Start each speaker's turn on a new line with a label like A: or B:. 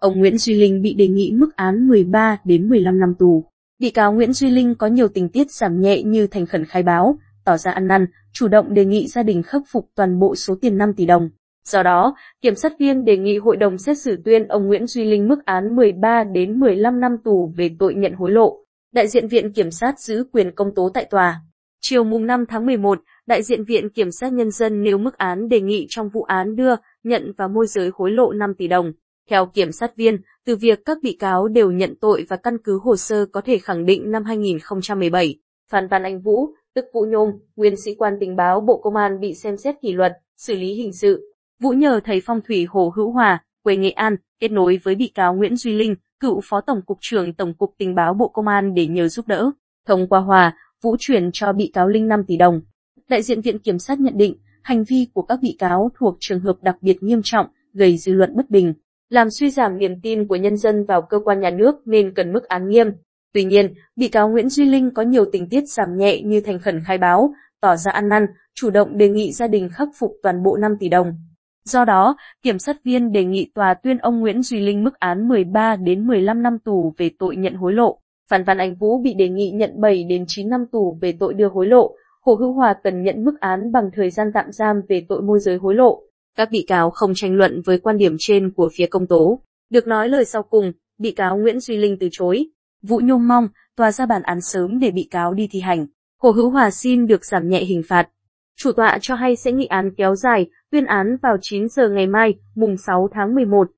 A: ông Nguyễn Duy Linh bị đề nghị mức án 13 đến 15 năm tù. Bị cáo Nguyễn Duy Linh có nhiều tình tiết giảm nhẹ như thành khẩn khai báo, tỏ ra ăn năn, chủ động đề nghị gia đình khắc phục toàn bộ số tiền 5 tỷ đồng. Do đó, kiểm sát viên đề nghị hội đồng xét xử tuyên ông Nguyễn Duy Linh mức án 13 đến 15 năm tù về tội nhận hối lộ. Đại diện Viện Kiểm sát giữ quyền công tố tại tòa. Chiều mùng 5 tháng 11, đại diện Viện Kiểm sát Nhân dân nêu mức án đề nghị trong vụ án đưa, nhận và môi giới hối lộ 5 tỷ đồng. Theo kiểm sát viên, từ việc các bị cáo đều nhận tội và căn cứ hồ sơ có thể khẳng định năm 2017, Phan Văn Anh Vũ, tức Vũ Nhôm, nguyên sĩ quan tình báo Bộ Công an bị xem xét kỷ luật, xử lý hình sự. Vũ nhờ thầy phong thủy Hồ Hữu Hòa, quê Nghệ An, kết nối với bị cáo Nguyễn Duy Linh, cựu Phó Tổng cục trưởng Tổng cục Tình báo Bộ Công an để nhờ giúp đỡ. Thông qua Hòa, Vũ chuyển cho bị cáo Linh 5 tỷ đồng. Đại diện Viện Kiểm sát nhận định, hành vi của các bị cáo thuộc trường hợp đặc biệt nghiêm trọng, gây dư luận bất bình, làm suy giảm niềm tin của nhân dân vào cơ quan nhà nước nên cần mức án nghiêm. Tuy nhiên, bị cáo Nguyễn Duy Linh có nhiều tình tiết giảm nhẹ như thành khẩn khai báo, tỏ ra ăn năn, chủ động đề nghị gia đình khắc phục toàn bộ 5 tỷ đồng. Do đó, kiểm sát viên đề nghị tòa tuyên ông Nguyễn Duy Linh mức án 13 đến 15 năm tù về tội nhận hối lộ. Phan Văn Anh Vũ bị đề nghị nhận 7 đến 9 năm tù về tội đưa hối lộ. Hồ Hữu Hòa cần nhận mức án bằng thời gian tạm giam về tội môi giới hối lộ. Các bị cáo không tranh luận với quan điểm trên của phía công tố. Được nói lời sau cùng, bị cáo Nguyễn Duy Linh từ chối. Vũ Nhôm mong tòa ra bản án sớm để bị cáo đi thi hành. Hồ Hữu Hòa xin được giảm nhẹ hình phạt. Chủ tọa cho hay sẽ nghị án kéo dài, tuyên án vào 9 giờ ngày mai, mùng 6 tháng 11.